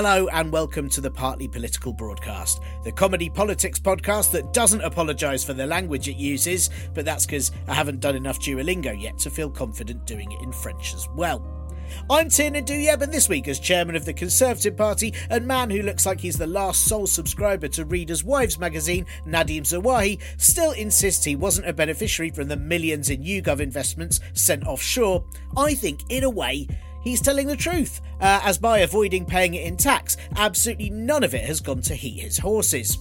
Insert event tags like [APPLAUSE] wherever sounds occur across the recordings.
Hello and welcome to the Partly Political Broadcast, the comedy politics podcast that doesn't apologise for the language it uses, but that's because I haven't done enough Duolingo yet to feel confident doing it in French as well. I'm Tiernan Douieb, and this week, as chairman of the Conservative Party and man who looks like he's the last sole subscriber to Reader's Wives magazine, Nadhim Zahawi, still insists he wasn't a beneficiary from the millions in YouGov investments sent offshore, I think, in a way, he's telling the truth, uh, as by avoiding paying it in tax, absolutely none of it has gone to heat his horses.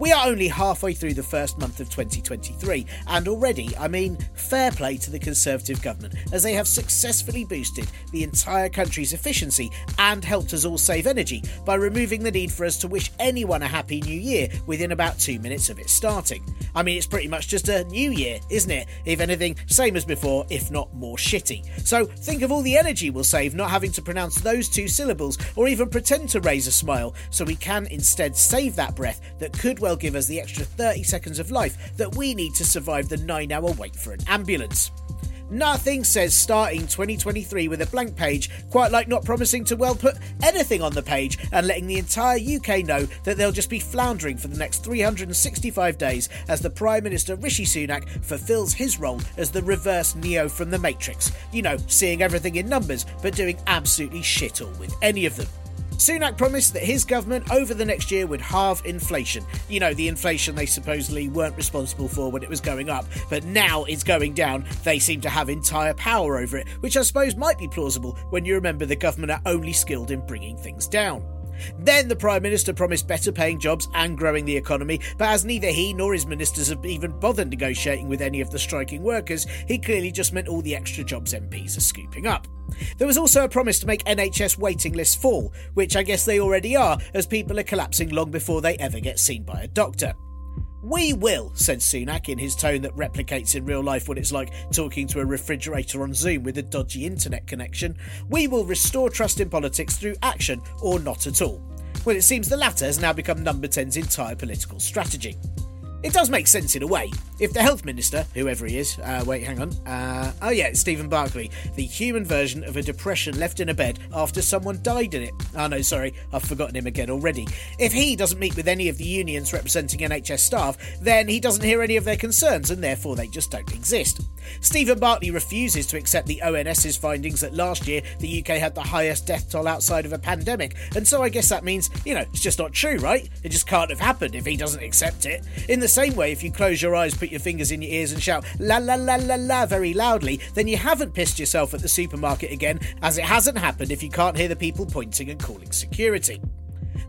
We are only halfway through the first month of 2023, and already, I mean, fair play to the Conservative government as they have successfully boosted the entire country's efficiency and helped us all save energy by removing the need for us to wish anyone a happy new year within about two minutes of it starting. I mean, it's pretty much just a new year, isn't it? If anything, same as before, if not more shitty. So think of all the energy we'll save not having to pronounce those two syllables or even pretend to raise a smile, so we can instead save that breath that could well give us the extra 30 seconds of life that we need to survive the 9 hour wait for an ambulance. Nothing says starting 2023 with a blank page quite like not promising to well put anything on the page and letting the entire UK know that they'll just be floundering for the next 365 days as the Prime Minister Rishi Sunak fulfills his role as the reverse Neo from the Matrix. You know, seeing everything in numbers but doing absolutely shit all with any of them. Sunak promised that his government over the next year would halve inflation. You know, the inflation they supposedly weren't responsible for when it was going up, but now it's going down. They seem to have entire power over it, which I suppose might be plausible when you remember the government are only skilled in bringing things down. Then the Prime Minister promised better paying jobs and growing the economy, but as neither he nor his ministers have even bothered negotiating with any of the striking workers, he clearly just meant all the extra jobs MPs are scooping up. There was also a promise to make NHS waiting lists fall, which I guess they already are, as people are collapsing long before they ever get seen by a doctor. We will, said Sunak in his tone that replicates in real life what it's like talking to a refrigerator on Zoom with a dodgy internet connection. We will restore trust in politics through action or not at all. Well, it seems the latter has now become Number 10's entire political strategy. It does make sense in a way. If the health minister, whoever he is, uh, wait, hang on, uh, oh yeah, it's Stephen Barclay, the human version of a depression left in a bed after someone died in it. Oh no, sorry, I've forgotten him again already. If he doesn't meet with any of the unions representing NHS staff, then he doesn't hear any of their concerns and therefore they just don't exist. Stephen Barclay refuses to accept the ONS's findings that last year the UK had the highest death toll outside of a pandemic, and so I guess that means, you know, it's just not true, right? It just can't have happened if he doesn't accept it. In the same way, if you close your eyes, put your fingers in your ears, and shout la la la la la very loudly, then you haven't pissed yourself at the supermarket again, as it hasn't happened if you can't hear the people pointing and calling security.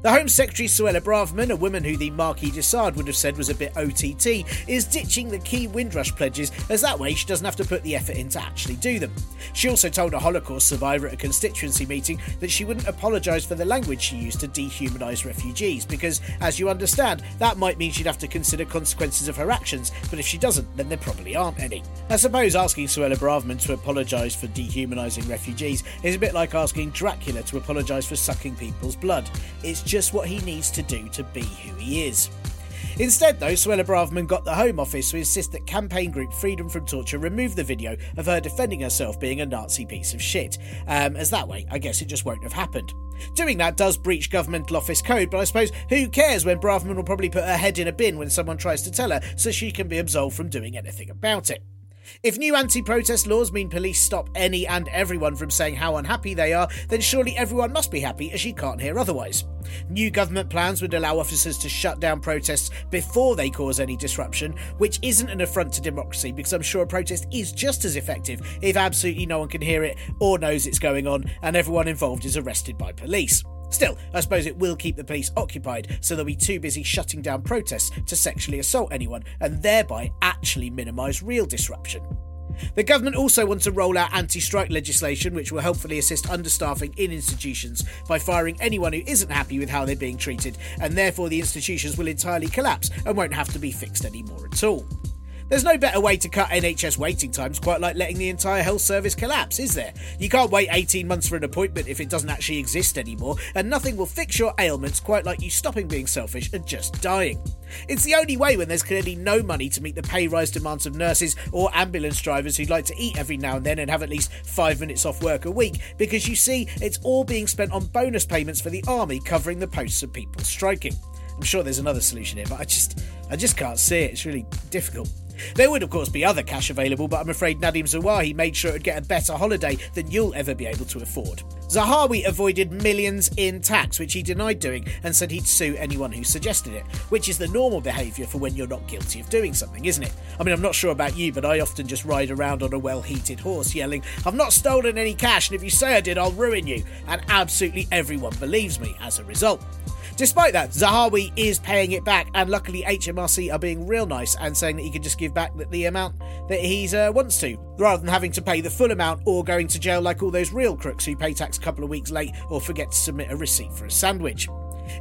The Home Secretary Suella Braverman, a woman who the Marquis de Sade would have said was a bit OTT, is ditching the key Windrush pledges as that way she doesn't have to put the effort in to actually do them. She also told a Holocaust survivor at a constituency meeting that she wouldn't apologise for the language she used to dehumanise refugees because, as you understand, that might mean she'd have to consider consequences of her actions, but if she doesn't, then there probably aren't any. I suppose asking Suella Braverman to apologise for dehumanising refugees is a bit like asking Dracula to apologise for sucking people's blood. It's just what he needs to do to be who he is. Instead, though, Suella Braverman got the Home Office to insist that campaign group Freedom from Torture remove the video of her defending herself being a Nazi piece of shit, um, as that way, I guess it just won't have happened. Doing that does breach governmental office code, but I suppose who cares when Braverman will probably put her head in a bin when someone tries to tell her so she can be absolved from doing anything about it. If new anti protest laws mean police stop any and everyone from saying how unhappy they are, then surely everyone must be happy as you can't hear otherwise. New government plans would allow officers to shut down protests before they cause any disruption, which isn't an affront to democracy because I'm sure a protest is just as effective if absolutely no one can hear it or knows it's going on and everyone involved is arrested by police. Still, I suppose it will keep the police occupied so they'll be too busy shutting down protests to sexually assault anyone and thereby actually minimise real disruption. The government also wants to roll out anti strike legislation, which will hopefully assist understaffing in institutions by firing anyone who isn't happy with how they're being treated, and therefore the institutions will entirely collapse and won't have to be fixed anymore at all. There's no better way to cut NHS waiting times quite like letting the entire health service collapse, is there? You can't wait 18 months for an appointment if it doesn't actually exist anymore, and nothing will fix your ailments quite like you stopping being selfish and just dying. It's the only way when there's clearly no money to meet the pay rise demands of nurses or ambulance drivers who'd like to eat every now and then and have at least five minutes off work a week, because you see, it's all being spent on bonus payments for the army covering the posts of people striking. I'm sure there's another solution here, but I just I just can't see it. It's really difficult. There would, of course, be other cash available, but I'm afraid Nadhim Zahawi made sure it would get a better holiday than you'll ever be able to afford. Zahawi avoided millions in tax, which he denied doing, and said he'd sue anyone who suggested it, which is the normal behaviour for when you're not guilty of doing something, isn't it? I mean, I'm not sure about you, but I often just ride around on a well heated horse yelling, I've not stolen any cash, and if you say I did, I'll ruin you. And absolutely everyone believes me as a result. Despite that, Zahawi is paying it back, and luckily HMRC are being real nice and saying that he can just give back the amount that he uh, wants to, rather than having to pay the full amount or going to jail like all those real crooks who pay tax a couple of weeks late or forget to submit a receipt for a sandwich.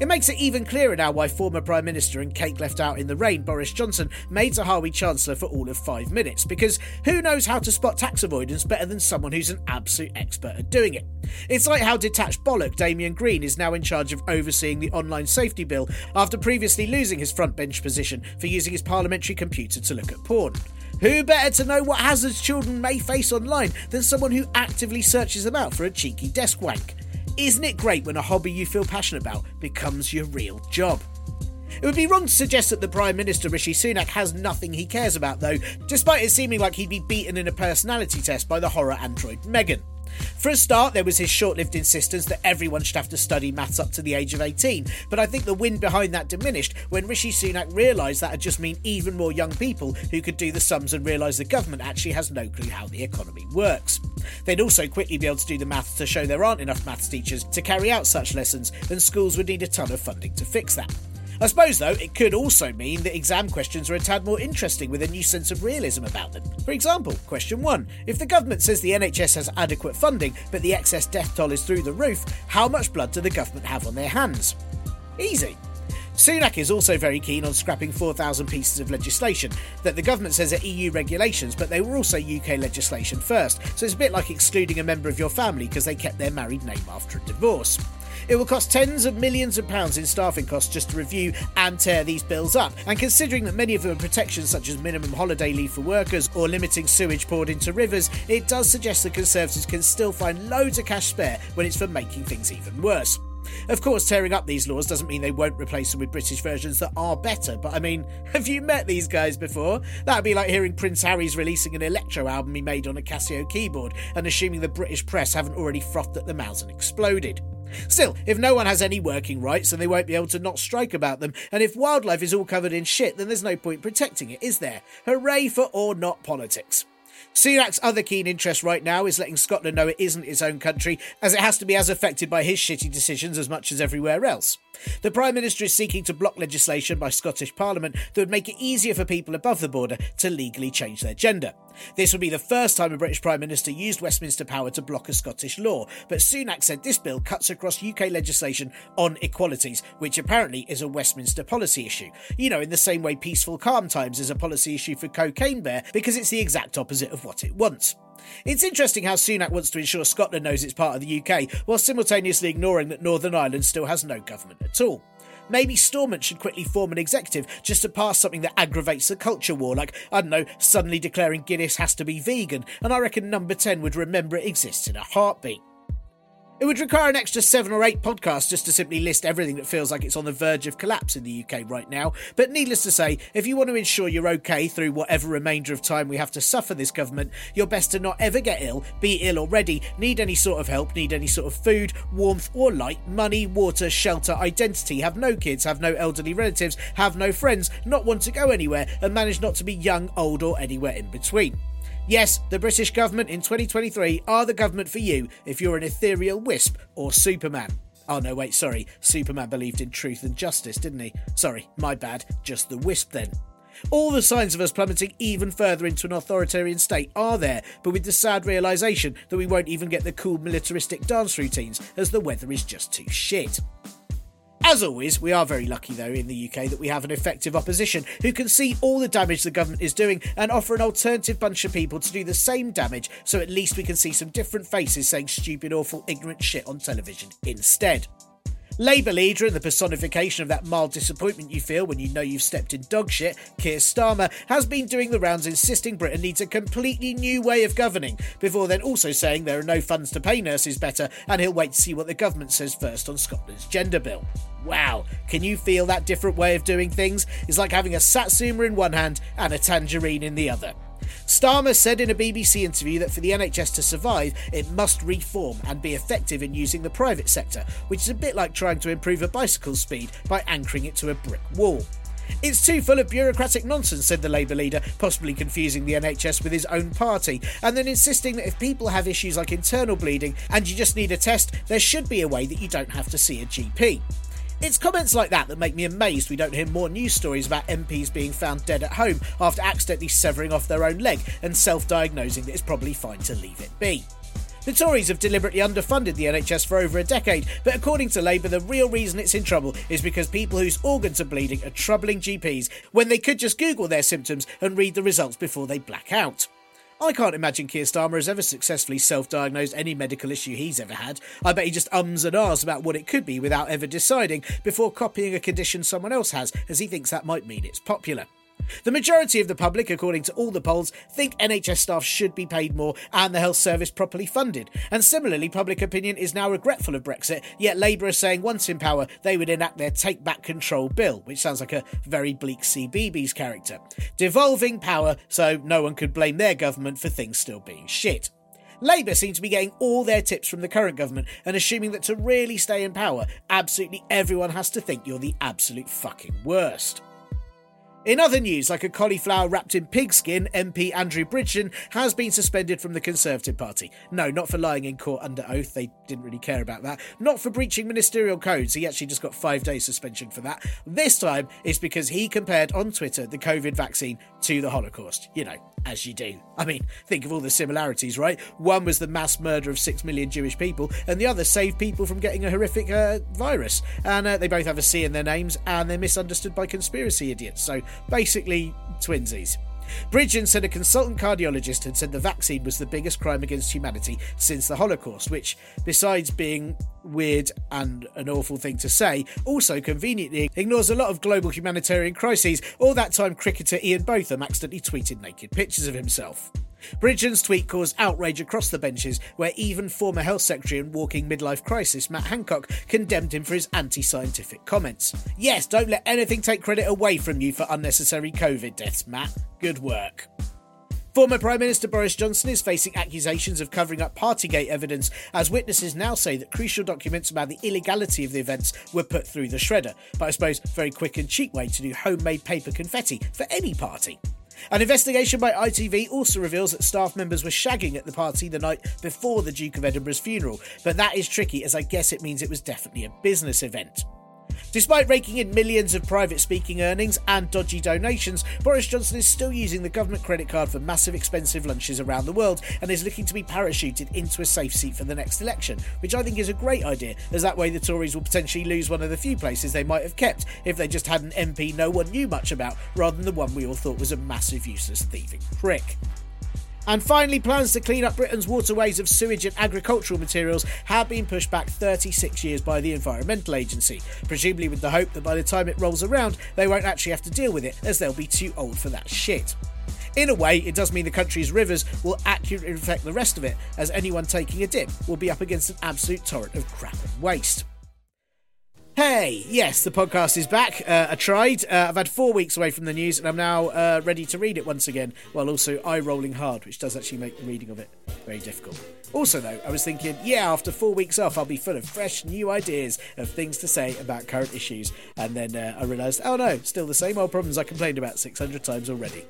It makes it even clearer now why former Prime Minister and cake left out in the rain Boris Johnson made Zahawi Chancellor for all of five minutes, because who knows how to spot tax avoidance better than someone who's an absolute expert at doing it? It's like how detached bollock Damian Green is now in charge of overseeing the online safety bill after previously losing his front bench position for using his parliamentary computer to look at porn. Who better to know what hazards children may face online than someone who actively searches them out for a cheeky desk wank? Isn't it great when a hobby you feel passionate about becomes your real job? It would be wrong to suggest that the Prime Minister Rishi Sunak has nothing he cares about, though, despite it seeming like he'd be beaten in a personality test by the horror android Megan. For a start, there was his short lived insistence that everyone should have to study maths up to the age of 18, but I think the wind behind that diminished when Rishi Sunak realised that would just mean even more young people who could do the sums and realise the government actually has no clue how the economy works. They'd also quickly be able to do the maths to show there aren't enough maths teachers to carry out such lessons, and schools would need a ton of funding to fix that. I suppose, though, it could also mean that exam questions are a tad more interesting with a new sense of realism about them. For example, question one If the government says the NHS has adequate funding, but the excess death toll is through the roof, how much blood do the government have on their hands? Easy. Sunak is also very keen on scrapping 4,000 pieces of legislation that the government says are EU regulations, but they were also UK legislation first, so it's a bit like excluding a member of your family because they kept their married name after a divorce. It will cost tens of millions of pounds in staffing costs just to review and tear these bills up. And considering that many of them are protections such as minimum holiday leave for workers or limiting sewage poured into rivers, it does suggest the Conservatives can still find loads of cash spare when it's for making things even worse. Of course, tearing up these laws doesn't mean they won't replace them with British versions that are better, but I mean, [LAUGHS] have you met these guys before? That'd be like hearing Prince Harry's releasing an electro album he made on a Casio keyboard and assuming the British press haven't already frothed at the mouths and exploded. Still, if no one has any working rights, then they won't be able to not strike about them, and if wildlife is all covered in shit, then there's no point protecting it, is there? Hooray for or not politics. Sunak's other keen interest right now is letting Scotland know it isn't its own country, as it has to be as affected by his shitty decisions as much as everywhere else. The Prime Minister is seeking to block legislation by Scottish Parliament that would make it easier for people above the border to legally change their gender. This would be the first time a British Prime Minister used Westminster power to block a Scottish law, but Sunak said this bill cuts across UK legislation on equalities, which apparently is a Westminster policy issue. You know, in the same way Peaceful Calm Times is a policy issue for Cocaine Bear, because it's the exact opposite of what it wants. It's interesting how Sunak wants to ensure Scotland knows it's part of the UK, while simultaneously ignoring that Northern Ireland still has no government at all. Maybe Stormont should quickly form an executive just to pass something that aggravates the culture war, like, I don't know, suddenly declaring Guinness has to be vegan, and I reckon number 10 would remember it exists in a heartbeat. It would require an extra seven or eight podcasts just to simply list everything that feels like it's on the verge of collapse in the UK right now. But needless to say, if you want to ensure you're okay through whatever remainder of time we have to suffer this government, you're best to not ever get ill, be ill already, need any sort of help, need any sort of food, warmth or light, money, water, shelter, identity, have no kids, have no elderly relatives, have no friends, not want to go anywhere, and manage not to be young, old, or anywhere in between. Yes, the British government in 2023 are the government for you if you're an ethereal wisp or Superman. Oh no, wait, sorry. Superman believed in truth and justice, didn't he? Sorry, my bad. Just the wisp then. All the signs of us plummeting even further into an authoritarian state are there, but with the sad realisation that we won't even get the cool militaristic dance routines as the weather is just too shit. As always, we are very lucky, though, in the UK that we have an effective opposition who can see all the damage the government is doing and offer an alternative bunch of people to do the same damage, so at least we can see some different faces saying stupid, awful, ignorant shit on television instead. Labour leader and the personification of that mild disappointment you feel when you know you've stepped in dog shit, Keir Starmer, has been doing the rounds insisting Britain needs a completely new way of governing, before then also saying there are no funds to pay nurses better and he'll wait to see what the government says first on Scotland's gender bill. Wow, can you feel that different way of doing things? It's like having a satsuma in one hand and a tangerine in the other. Starmer said in a BBC interview that for the NHS to survive, it must reform and be effective in using the private sector, which is a bit like trying to improve a bicycle speed by anchoring it to a brick wall. It's too full of bureaucratic nonsense, said the Labour leader, possibly confusing the NHS with his own party, and then insisting that if people have issues like internal bleeding and you just need a test, there should be a way that you don't have to see a GP. It's comments like that that make me amazed we don't hear more news stories about MPs being found dead at home after accidentally severing off their own leg and self diagnosing that it's probably fine to leave it be. The Tories have deliberately underfunded the NHS for over a decade, but according to Labour, the real reason it's in trouble is because people whose organs are bleeding are troubling GPs when they could just Google their symptoms and read the results before they black out. I can't imagine Keir Starmer has ever successfully self diagnosed any medical issue he's ever had. I bet he just ums and ahs about what it could be without ever deciding before copying a condition someone else has, as he thinks that might mean it's popular. The majority of the public, according to all the polls, think NHS staff should be paid more and the health service properly funded. And similarly, public opinion is now regretful of Brexit, yet Labour are saying once in power they would enact their Take Back Control bill, which sounds like a very bleak CBeebies character. Devolving power so no one could blame their government for things still being shit. Labour seem to be getting all their tips from the current government and assuming that to really stay in power, absolutely everyone has to think you're the absolute fucking worst. In other news, like a cauliflower wrapped in pigskin, MP Andrew Bridgen has been suspended from the Conservative Party. No, not for lying in court under oath, they didn't really care about that. Not for breaching ministerial codes, he actually just got five days suspension for that. This time, it's because he compared on Twitter the COVID vaccine to the Holocaust. You know, as you do. I mean, think of all the similarities, right? One was the mass murder of six million Jewish people, and the other saved people from getting a horrific uh, virus. And uh, they both have a C in their names, and they're misunderstood by conspiracy idiots. So basically, twinsies. Bridgen said a consultant cardiologist had said the vaccine was the biggest crime against humanity since the Holocaust, which, besides being weird and an awful thing to say, also conveniently ignores a lot of global humanitarian crises. All that time, cricketer Ian Botham accidentally tweeted naked pictures of himself. Bridgen's tweet caused outrage across the benches, where even former Health Secretary and walking midlife crisis Matt Hancock condemned him for his anti scientific comments. Yes, don't let anything take credit away from you for unnecessary COVID deaths, Matt. Good work. Former Prime Minister Boris Johnson is facing accusations of covering up Partygate evidence as witnesses now say that crucial documents about the illegality of the events were put through the shredder. But I suppose very quick and cheap way to do homemade paper confetti for any party. An investigation by ITV also reveals that staff members were shagging at the party the night before the Duke of Edinburgh's funeral, but that is tricky as I guess it means it was definitely a business event. Despite raking in millions of private speaking earnings and dodgy donations, Boris Johnson is still using the government credit card for massive expensive lunches around the world and is looking to be parachuted into a safe seat for the next election, which I think is a great idea, as that way the Tories will potentially lose one of the few places they might have kept if they just had an MP no one knew much about, rather than the one we all thought was a massive useless thieving prick. And finally, plans to clean up Britain's waterways of sewage and agricultural materials have been pushed back 36 years by the Environmental Agency, presumably with the hope that by the time it rolls around, they won't actually have to deal with it, as they'll be too old for that shit. In a way, it does mean the country's rivers will accurately reflect the rest of it, as anyone taking a dip will be up against an absolute torrent of crap and waste. Hey, yes, the podcast is back. Uh, I tried. Uh, I've had four weeks away from the news, and I'm now uh, ready to read it once again, while also eye rolling hard, which does actually make the reading of it very difficult. Also, though, I was thinking, yeah, after four weeks off, I'll be full of fresh, new ideas of things to say about current issues. And then uh, I realised, oh no, still the same old problems I complained about 600 times already.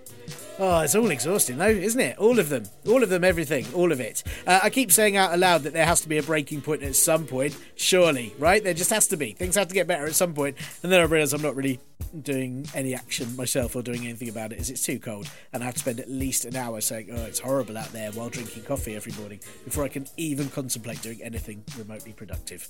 Oh, it's all exhausting, though, isn't it? All of them. All of them, everything. All of it. Uh, I keep saying out aloud that there has to be a breaking point at some point. Surely, right? There just has to be. Things have to get better at some point. And then I realise I'm not really doing any action myself or doing anything about it as it's too cold. And I have to spend at least an hour saying, oh, it's horrible out there while drinking coffee every morning before I can even contemplate doing anything remotely productive.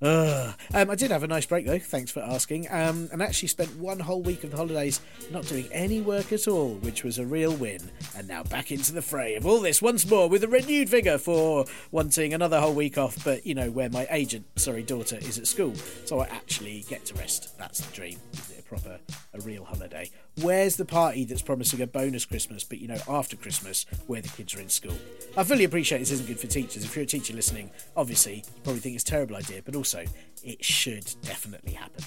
Um, I did have a nice break though, thanks for asking, um, and actually spent one whole week of the holidays not doing any work at all, which was a real win. And now back into the fray of all this once more with a renewed vigour for wanting another whole week off, but you know, where my agent, sorry, daughter, is at school, so I actually get to rest. That's the dream, proper, a real holiday. Where's the party that's promising a bonus Christmas, but you know, after Christmas, where the kids are in school? I fully appreciate this isn't good for teachers. If you're a teacher listening, obviously, you probably think it's a terrible idea, but also, it should definitely happen.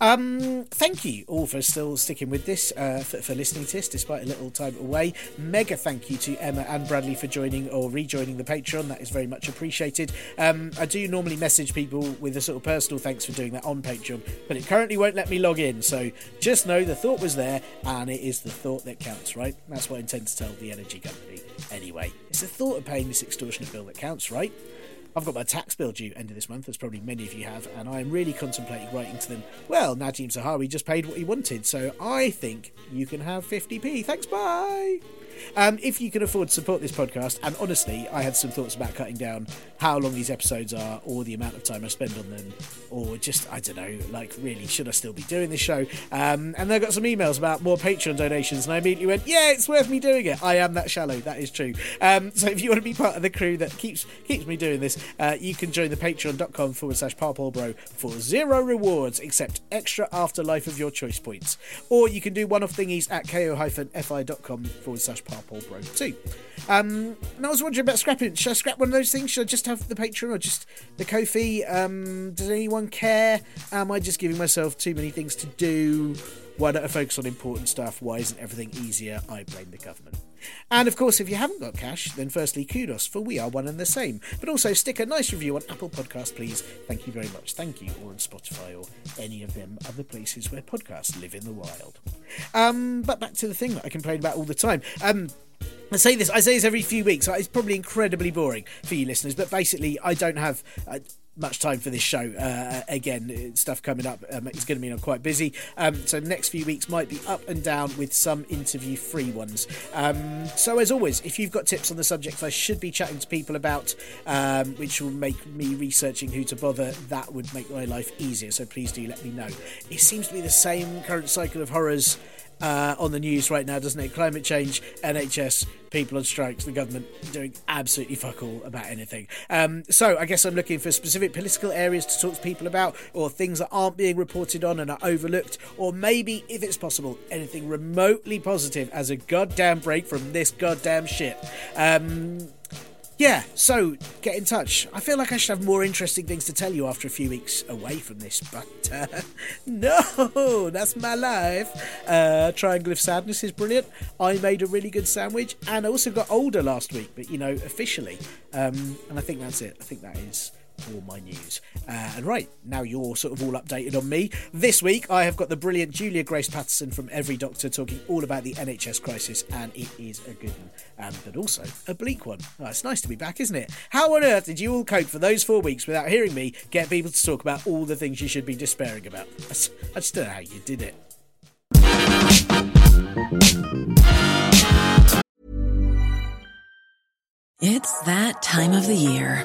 Um, thank you all for still sticking with this, uh, for, for, listening to this despite a little time away. Mega thank you to Emma and Bradley for joining or rejoining the Patreon. That is very much appreciated. Um, I do normally message people with a sort of personal thanks for doing that on Patreon, but it currently won't let me log in. So just know the thought was there, and it is the thought that counts, right? That's what I intend to tell the energy company. Anyway, it's the thought of paying this extortionate bill that counts, right? I've got my tax bill due end of this month, as probably many of you have, and I'm really contemplating writing to them, well, Nadhim Zahawi just paid what he wanted, so I think you can have 50p. Thanks, bye! Um, if you can afford to support this podcast, and honestly, I had some thoughts about cutting down how long these episodes are, or the amount of time I spend on them, or just, I don't know, like, really, should I still be doing this show? Um, and I got some emails about more Patreon donations, and I immediately went, yeah, it's worth me doing it. I am that shallow, that is true. Um, so if you want to be part of the crew that keeps keeps me doing this, uh, you can join the patreon.com forward slash bro for zero rewards except extra afterlife of your choice points. Or you can do one off thingies at ko-fi.com forward slash Parpol Bro too. Um, and I was wondering about scrapping. Should I scrap one of those things? Should I just have the Patreon or just the Ko-fi? Um, does anyone care? Am I just giving myself too many things to do? Why don't I focus on important stuff? Why isn't everything easier? I blame the government. And of course, if you haven't got cash, then firstly, kudos, for we are one and the same. But also, stick a nice review on Apple Podcast, please. Thank you very much. Thank you. Or on Spotify or any of them other places where podcasts live in the wild. Um, but back to the thing that I complain about all the time. Um, I say this. I say this every few weeks. It's probably incredibly boring for you listeners, but basically, I don't have. Uh, much time for this show. Uh, again, stuff coming up um, is going to mean I'm quite busy. Um, so next few weeks might be up and down with some interview free ones. Um, so as always, if you've got tips on the subjects I should be chatting to people about, um, which will make me researching who to bother, that would make my life easier. So please do let me know. It seems to be the same current cycle of horrors uh, on the news right now, doesn't it? Climate change, NHS, people on strikes, the government doing absolutely fuck all about anything. Um, so I guess I'm looking for specific political areas to talk to people about, or things that aren't being reported on and are overlooked, or maybe, if it's possible, anything remotely positive as a goddamn break from this goddamn shit. Um, yeah, so get in touch. I feel like I should have more interesting things to tell you after a few weeks away from this, but uh, [LAUGHS] no, that's my life. Uh, Triangle of Sadness is brilliant. I made a really good sandwich, and I also got older last week, but you know, officially. Um, and I think that's it. I think that is all my news. Uh, and right, now you're sort of all updated on me. This week, I have got the brilliant Julia Grace Patterson from Every Doctor talking all about the NHS crisis, and it is a good one, um, but also a bleak one. Oh, it's nice to be back, isn't it? How on earth did you all cope for those four weeks without hearing me get people to talk about all the things you should be despairing about? I just, I just don't know how you did it. It's that time of the year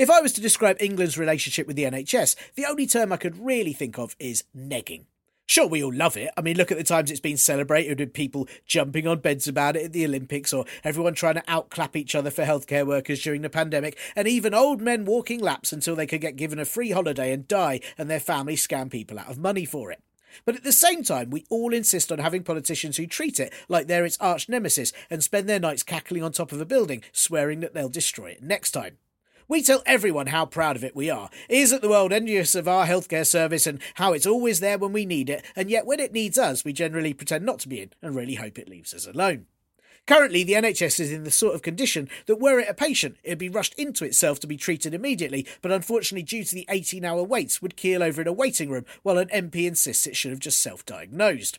If I was to describe England's relationship with the NHS, the only term I could really think of is negging. Sure, we all love it. I mean, look at the times it's been celebrated with people jumping on beds about it at the Olympics, or everyone trying to outclap each other for healthcare workers during the pandemic, and even old men walking laps until they could get given a free holiday and die and their family scam people out of money for it. But at the same time, we all insist on having politicians who treat it like they're its arch nemesis and spend their nights cackling on top of a building, swearing that they'll destroy it next time. We tell everyone how proud of it we are. Is that the world envious of our healthcare service and how it's always there when we need it, and yet when it needs us, we generally pretend not to be in and really hope it leaves us alone. Currently, the NHS is in the sort of condition that were it a patient, it'd be rushed into itself to be treated immediately, but unfortunately, due to the 18 hour waits, would keel over in a waiting room while an MP insists it should have just self diagnosed.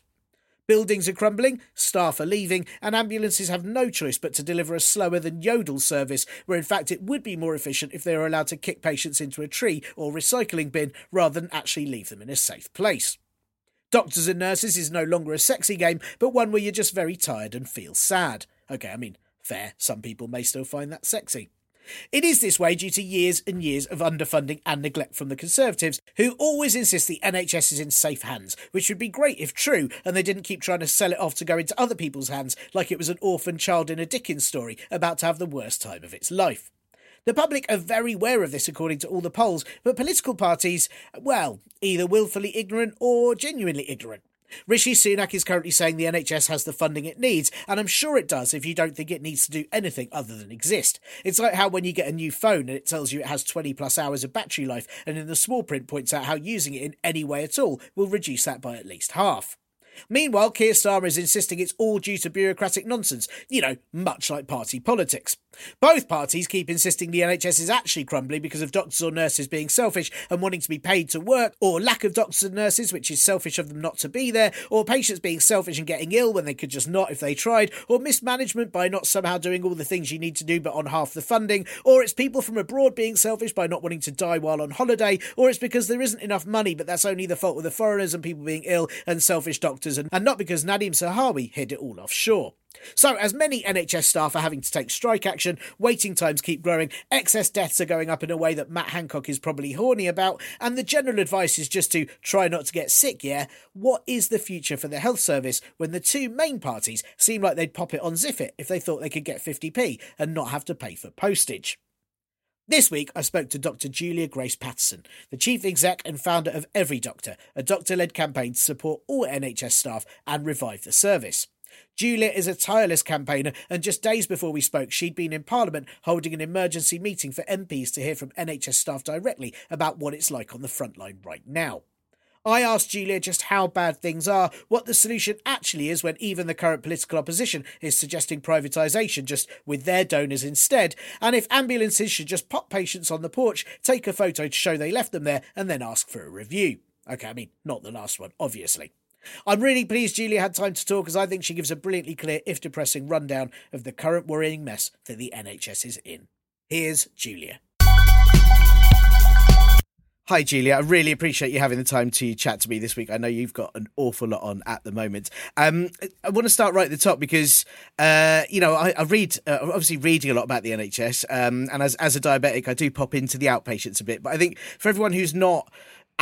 Buildings are crumbling, staff are leaving, and ambulances have no choice but to deliver a slower than yodel service, where in fact it would be more efficient if they were allowed to kick patients into a tree or recycling bin rather than actually leave them in a safe place. Doctors and nurses is no longer a sexy game, but one where you're just very tired and feel sad. Okay, I mean, fair, some people may still find that sexy. It is this way due to years and years of underfunding and neglect from the Conservatives, who always insist the NHS is in safe hands, which would be great if true, and they didn't keep trying to sell it off to go into other people's hands like it was an orphan child in a Dickens story about to have the worst time of its life. The public are very aware of this, according to all the polls, but political parties, well, either willfully ignorant or genuinely ignorant. Rishi Sunak is currently saying the NHS has the funding it needs, and I'm sure it does if you don't think it needs to do anything other than exist. It's like how when you get a new phone and it tells you it has 20 plus hours of battery life, and in the small print points out how using it in any way at all will reduce that by at least half. Meanwhile, Keir Starmer is insisting it's all due to bureaucratic nonsense, you know, much like party politics. Both parties keep insisting the NHS is actually crumbling because of doctors or nurses being selfish and wanting to be paid to work, or lack of doctors and nurses, which is selfish of them not to be there, or patients being selfish and getting ill when they could just not if they tried, or mismanagement by not somehow doing all the things you need to do but on half the funding, or it's people from abroad being selfish by not wanting to die while on holiday, or it's because there isn't enough money but that's only the fault of the foreigners and people being ill and selfish doctors, and, and not because Nadhim Zahawi hid it all offshore. So, as many NHS staff are having to take strike action, waiting times keep growing, excess deaths are going up in a way that Matt Hancock is probably horny about, and the general advice is just to try not to get sick, yeah? What is the future for the health service when the two main parties seem like they'd pop it on Ziffit if they thought they could get 50p and not have to pay for postage? This week, I spoke to Dr. Julia Grace Patterson, the chief exec and founder of Every Doctor, a doctor led campaign to support all NHS staff and revive the service. Julia is a tireless campaigner, and just days before we spoke, she'd been in Parliament holding an emergency meeting for MPs to hear from NHS staff directly about what it's like on the front line right now. I asked Julia just how bad things are, what the solution actually is when even the current political opposition is suggesting privatisation just with their donors instead, and if ambulances should just pop patients on the porch, take a photo to show they left them there, and then ask for a review. Okay, I mean, not the last one, obviously. I'm really pleased Julia had time to talk as I think she gives a brilliantly clear, if depressing, rundown of the current worrying mess that the NHS is in. Here's Julia. Hi, Julia. I really appreciate you having the time to chat to me this week. I know you've got an awful lot on at the moment. Um, I want to start right at the top because, uh, you know, I, I read, uh, obviously reading a lot about the NHS, um, and as, as a diabetic, I do pop into the outpatients a bit. But I think for everyone who's not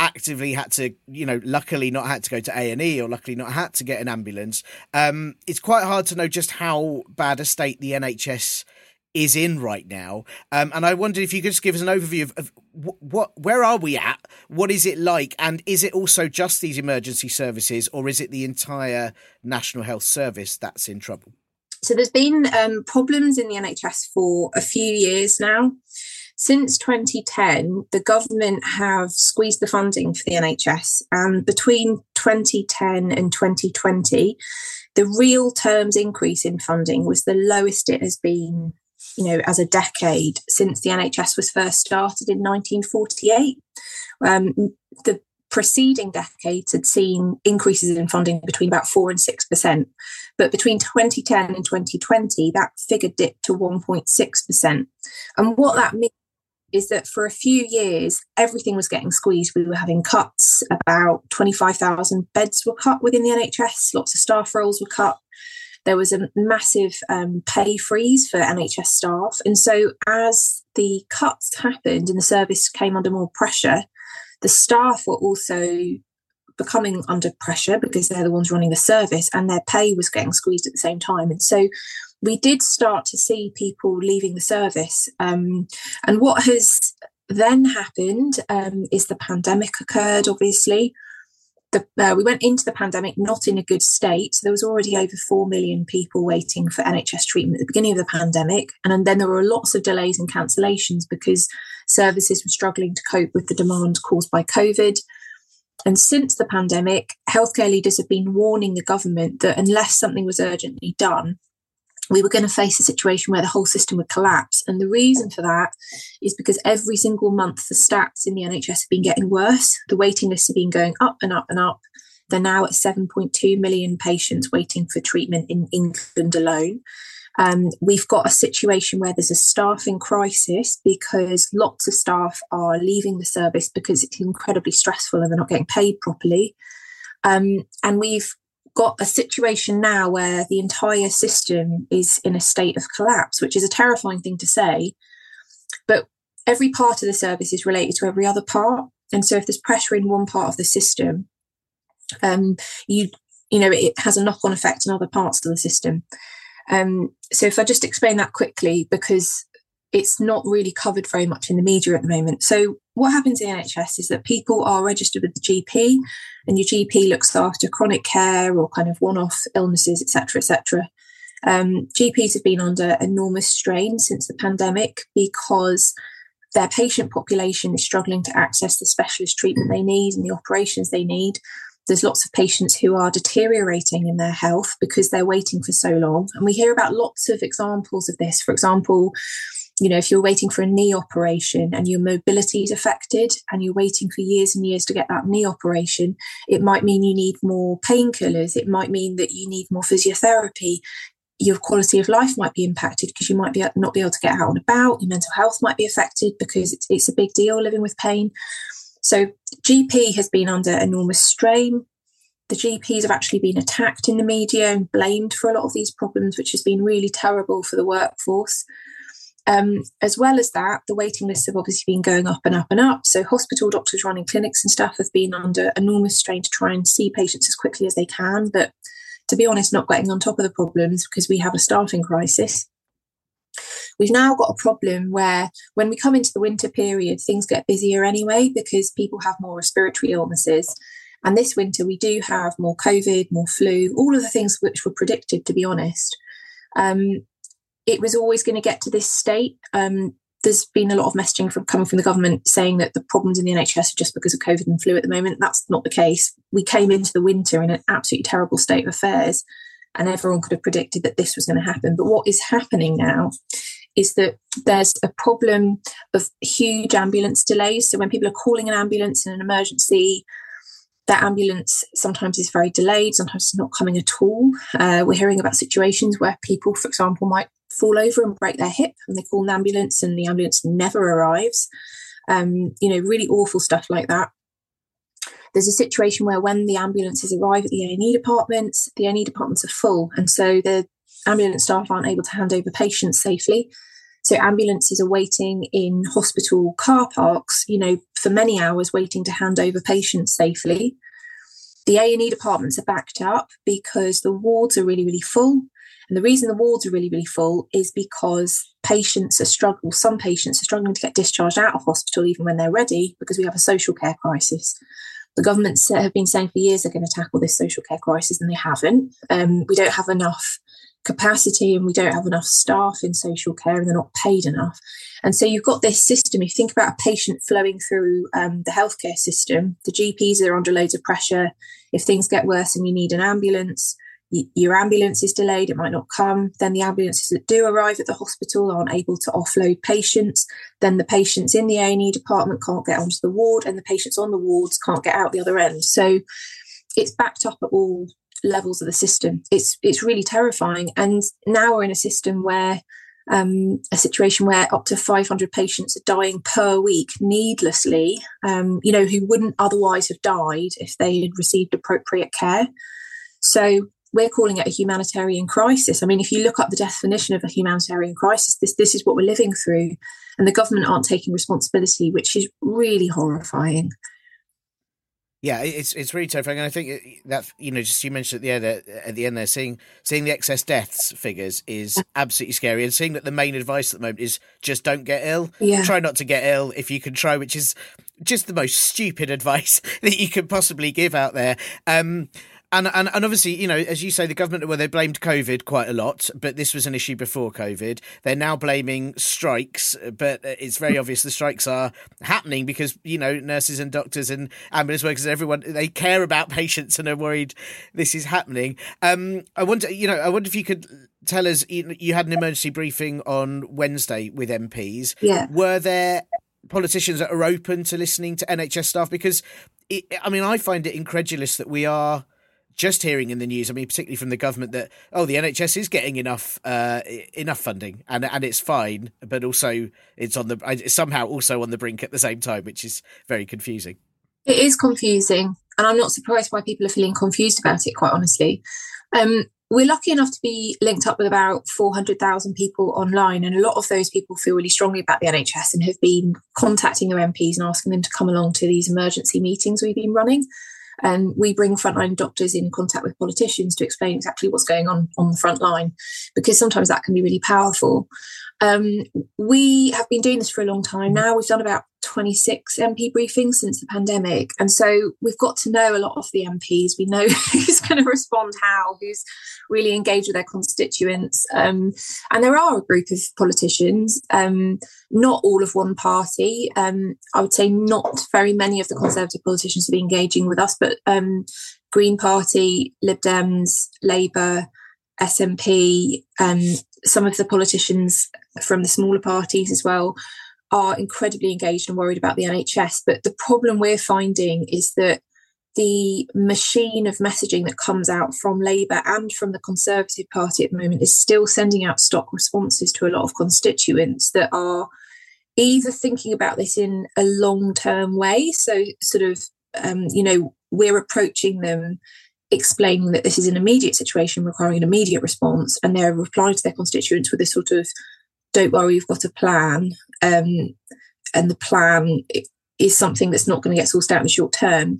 actively had to, you know, luckily not had to go to A and E or luckily not had to get an ambulance. Um, it's quite hard to know just how bad a state the NHS is in right now. Um, and I wondered if you could just give us an overview of, of what, where are we at? What is it like? And is it also just these emergency services or is it the entire National Health Service that's in trouble? So there's been um, problems in the NHS for a few years now. Since 2010, the government have squeezed the funding for the NHS, and between 2010 and 2020, the real terms increase in funding was the lowest it has been you know, as a decade since the NHS was first started in 1948. Um, the preceding decades had seen increases in funding between about 4 and 6%. But between 2010 and 2020, that figure dipped to 1.6%. And what that means is that for a few years, everything was getting squeezed. We were having cuts. About 25,000 beds were cut within the NHS. Lots of staff roles were cut there was a massive um, pay freeze for NHS staff. And so, as the cuts happened and the service came under more pressure, the staff were also becoming under pressure because they're the ones running the service and their pay was getting squeezed at the same time. And so, we did start to see people leaving the service. Um, and what has then happened um, is the pandemic occurred, obviously the, uh, we went into the pandemic not in a good state. So there was already over 4 million people waiting for NHS treatment at the beginning of the pandemic. And then there were lots of delays and cancellations because services were struggling to cope with the demand caused by COVID. And since the pandemic, healthcare leaders have been warning the government that unless something was urgently done, we were going to face a situation where the whole system would collapse. And the reason for that is because every single month the stats in the NHS have been getting worse. The waiting lists have been going up and up and up. They're now at 7.2 million patients waiting for treatment in England alone. Um, we've got a situation where there's a staffing crisis because lots of staff are leaving the service because it's incredibly stressful and they're not getting paid properly. Um, and we've got a situation now where the entire system is in a state of collapse, which is a terrifying thing to say. But every part of the service is related to every other part. And so if there's pressure in one part of the system, um, you you know it has a knock-on effect in other parts of the system. Um, so if I just explain that quickly, because it's not really covered very much in the media at the moment. So what happens in NHS is that people are registered with the GP, and your GP looks after chronic care or kind of one-off illnesses, etc., etc. Um, GPs have been under enormous strain since the pandemic because their patient population is struggling to access the specialist treatment they need and the operations they need. There's lots of patients who are deteriorating in their health because they're waiting for so long. And we hear about lots of examples of this. For example, you know, if you're waiting for a knee operation and your mobility is affected and you're waiting for years and years to get that knee operation, it might mean you need more painkillers. It might mean that you need more physiotherapy. Your quality of life might be impacted because you might be not be able to get out and about. Your mental health might be affected because it's, it's a big deal living with pain. So GP has been under enormous strain. The GPs have actually been attacked in the media and blamed for a lot of these problems, which has been really terrible for the workforce. Um, as well as that, the waiting lists have obviously been going up and up and up. So, hospital doctors running clinics and stuff have been under enormous strain to try and see patients as quickly as they can. But to be honest, not getting on top of the problems because we have a staffing crisis. We've now got a problem where when we come into the winter period, things get busier anyway because people have more respiratory illnesses. And this winter, we do have more COVID, more flu, all of the things which were predicted, to be honest. Um, it was always going to get to this state. Um, there's been a lot of messaging from coming from the government saying that the problems in the NHS are just because of COVID and flu at the moment. That's not the case. We came into the winter in an absolutely terrible state of affairs, and everyone could have predicted that this was going to happen. But what is happening now is that there's a problem of huge ambulance delays. So when people are calling an ambulance in an emergency, that ambulance sometimes is very delayed, sometimes it's not coming at all. Uh, we're hearing about situations where people, for example, might fall over and break their hip and they call an ambulance and the ambulance never arrives. Um, you know, really awful stuff like that. There's a situation where when the ambulances arrive at the A&E departments, the A&E departments are full and so the ambulance staff aren't able to hand over patients safely. So ambulances are waiting in hospital car parks, you know, for many hours waiting to hand over patients safely. The A&E departments are backed up because the wards are really, really full And the reason the wards are really, really full is because patients are struggling, some patients are struggling to get discharged out of hospital even when they're ready because we have a social care crisis. The governments have been saying for years they're going to tackle this social care crisis and they haven't. Um, we don't have enough capacity and we don't have enough staff in social care and they're not paid enough. And so you've got this system. If you think about a patient flowing through um, the healthcare system, the GPs are under loads of pressure. If things get worse and you need an ambulance, your ambulance is delayed, it might not come. Then the ambulances that do arrive at the hospital aren't able to offload patients. Then the patients in the A&E department can't get onto the ward, and the patients on the wards can't get out the other end. So it's backed up at all levels of the system. It's it's really terrifying. And now we're in a system where um, a situation where up to 500 patients are dying per week needlessly, um, you know, who wouldn't otherwise have died if they had received appropriate care. So we're calling it a humanitarian crisis. I mean, if you look up the definition of a humanitarian crisis, this this is what we're living through, and the government aren't taking responsibility, which is really horrifying. Yeah, it's it's really terrifying, and I think that you know, just you mentioned at the end at the end there, seeing seeing the excess deaths figures is absolutely scary, and seeing that the main advice at the moment is just don't get ill, yeah. try not to get ill if you can try, which is just the most stupid [LAUGHS] advice that you could possibly give out there. Um, and, and and obviously, you know, as you say, the government well, they blamed COVID quite a lot, but this was an issue before COVID. They're now blaming strikes, but it's very obvious the strikes are happening because you know nurses and doctors and ambulance workers, everyone they care about [LAUGHS] patients and are worried this is happening. Um, I wonder, you know, I wonder if you could tell us. You, you had an emergency briefing on Wednesday with MPs. Yeah, were there politicians that are open to listening to NHS staff because it, I mean, I find it incredulous that we are just hearing in the news, I mean, particularly from the government, that oh, the NHS is getting enough uh, enough funding and and it's fine, but also it's on the it's somehow also on the brink at the same time, which is very confusing. It is confusing, and I'm not surprised why people are feeling confused about it. Quite honestly, um, we're lucky enough to be linked up with about 400,000 people online, and a lot of those people feel really strongly about the NHS and have been contacting their MPs and asking them to come along to these emergency meetings we've been running. And we bring frontline doctors in contact with politicians to explain exactly what's going on on the front line, because sometimes that can be really powerful. Um, we have been doing this for a long time now. We've done about 26 MP briefings since the pandemic. And so we've got to know a lot of the MPs. We know [LAUGHS] who's going to respond how, who's really engaged with their constituents. Um, and there are a group of politicians, um, not all of one party. Um, I would say not very many of the Conservative politicians been engaging with us, but um, Green Party, Lib Dems, Labour, SNP, um, some of the politicians from the smaller parties as well are incredibly engaged and worried about the NHS. But the problem we're finding is that the machine of messaging that comes out from Labour and from the Conservative Party at the moment is still sending out stock responses to a lot of constituents that are either thinking about this in a long term way. So, sort of, um, you know, we're approaching them explaining that this is an immediate situation requiring an immediate response, and they're replying to their constituents with a sort of, don't worry, we've got a plan. Um, and the plan is something that's not going to get sorted out in the short term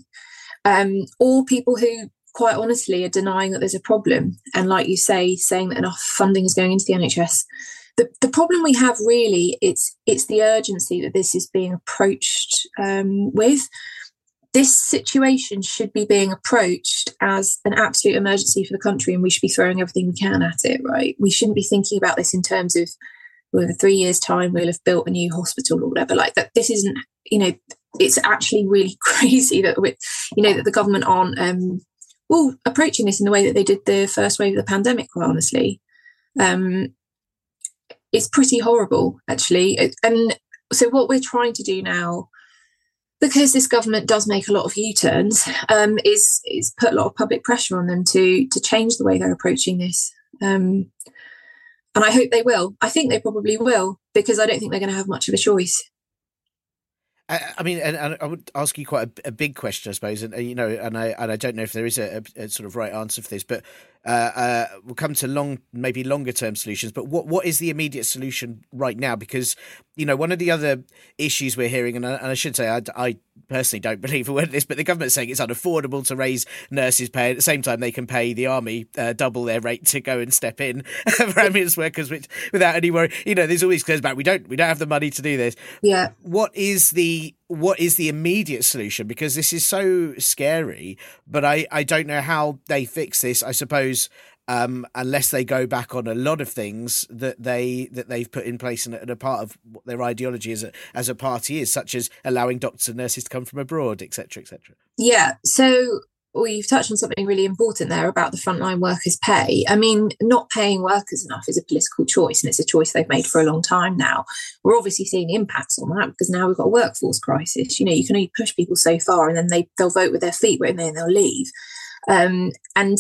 um, or people who quite honestly are denying that there's a problem and like you say saying that enough funding is going into the nhs the, the problem we have really it's it's the urgency that this is being approached um, with this situation should be being approached as an absolute emergency for the country and we should be throwing everything we can at it right we shouldn't be thinking about this in terms of in three years time we'll have built a new hospital or whatever like that this isn't you know it's actually really [LAUGHS] crazy that we, you know that the government aren't um, well approaching this in the way that they did the first wave of the pandemic. Quite honestly, um, it's pretty horrible actually. And so what we're trying to do now, because this government does make a lot of U-turns, um, is is put a lot of public pressure on them to to change the way they're approaching this. Um, and I hope they will. I think they probably will because I don't think they're going to have much of a choice. I, I mean, and, and, I would ask you quite a, a, big question, I suppose, and you know, and I and I don't know if there is a, a sort of right answer for this, but uh, uh, we'll come to long, maybe longer term solutions. But what what is the immediate solution right now? Because you know, one of the other issues we're hearing, and I, and I should say, I, I personally don't [LAUGHS] believe a word of this, but the government's saying it's unaffordable to raise nurses' pay. At the same time, they can pay the army uh, double their rate to go and step in [LAUGHS] for ambulance workers, which without any worry, you know, there's always goes back. We don't we don't have the money to do this. Yeah. What is the what is the immediate solution? Because this is so scary, but I I don't know how they fix this. I suppose um, unless they go back on a lot of things that they that they've put in place and, a part of what their ideology as a as a party is, such as allowing doctors and nurses to come from abroad, etc., etc. Yeah. So well, you've touched on something really important there about the frontline workers' pay. I mean, not paying workers enough is a political choice, and it's a choice they've made for a long time now. We're obviously seeing impacts on that because now we've got a workforce crisis. You know, you can only push people so far, and then they they'll vote with their feet, and then they'll leave. Um, and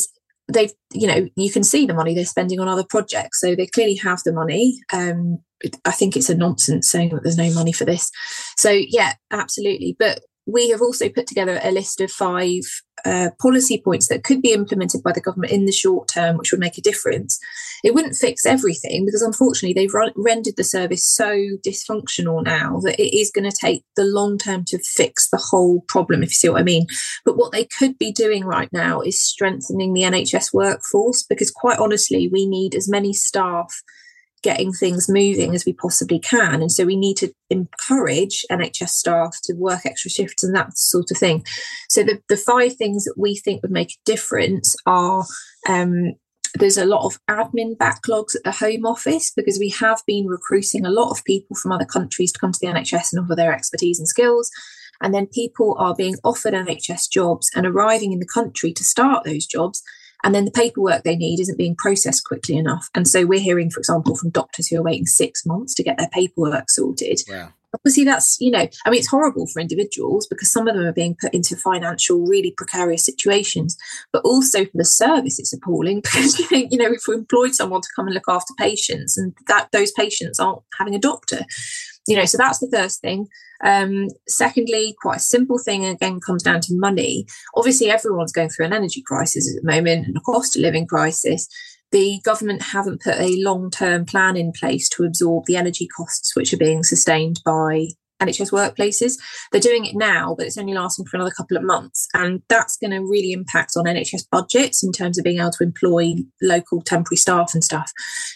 they've you know you can see the money they're spending on other projects. So they clearly have the money. Um, i think it's a nonsense saying that there's no money for this. So yeah absolutely. But we have also put together a list of five uh, policy points that could be implemented by the government in the short term, which would make a difference. It wouldn't fix everything because, unfortunately, they've rendered the service so dysfunctional now that it is going to take the long term to fix the whole problem, if you see what I mean. But what they could be doing right now is strengthening the NHS workforce because, quite honestly, we need as many staff getting things moving as we possibly can. And so we need to encourage NHS staff to work extra shifts and that sort of thing. So the, the five things that we think would make a difference are um, there's a lot of admin backlogs at the Home Office because we have been recruiting a lot of people from other countries to come to the NHS and offer their expertise and skills. And then people are being offered NHS jobs and arriving in the country to start those jobs and then the paperwork they need isn't being processed quickly enough. And so we're hearing, for example, from doctors who are waiting six months to get their paperwork sorted. Wow. Obviously, that's, you know, I mean, it's horrible for individuals because some of them are being put into financial, really precarious situations, but also for the service, it's appalling [LAUGHS] because, you know, if we employed someone to come and look after patients and that those patients aren't having a doctor, you know, so that's the first thing. Um, secondly, quite a simple thing again comes down to money. Obviously, everyone's going through an energy crisis at the moment and a cost of living crisis. The government haven't put a long term plan in place to absorb the energy costs which are being sustained by NHS workplaces. They're doing it now, but it's only lasting for another couple of months. And that's going to really impact on NHS budgets in terms of being able to employ local temporary staff and stuff.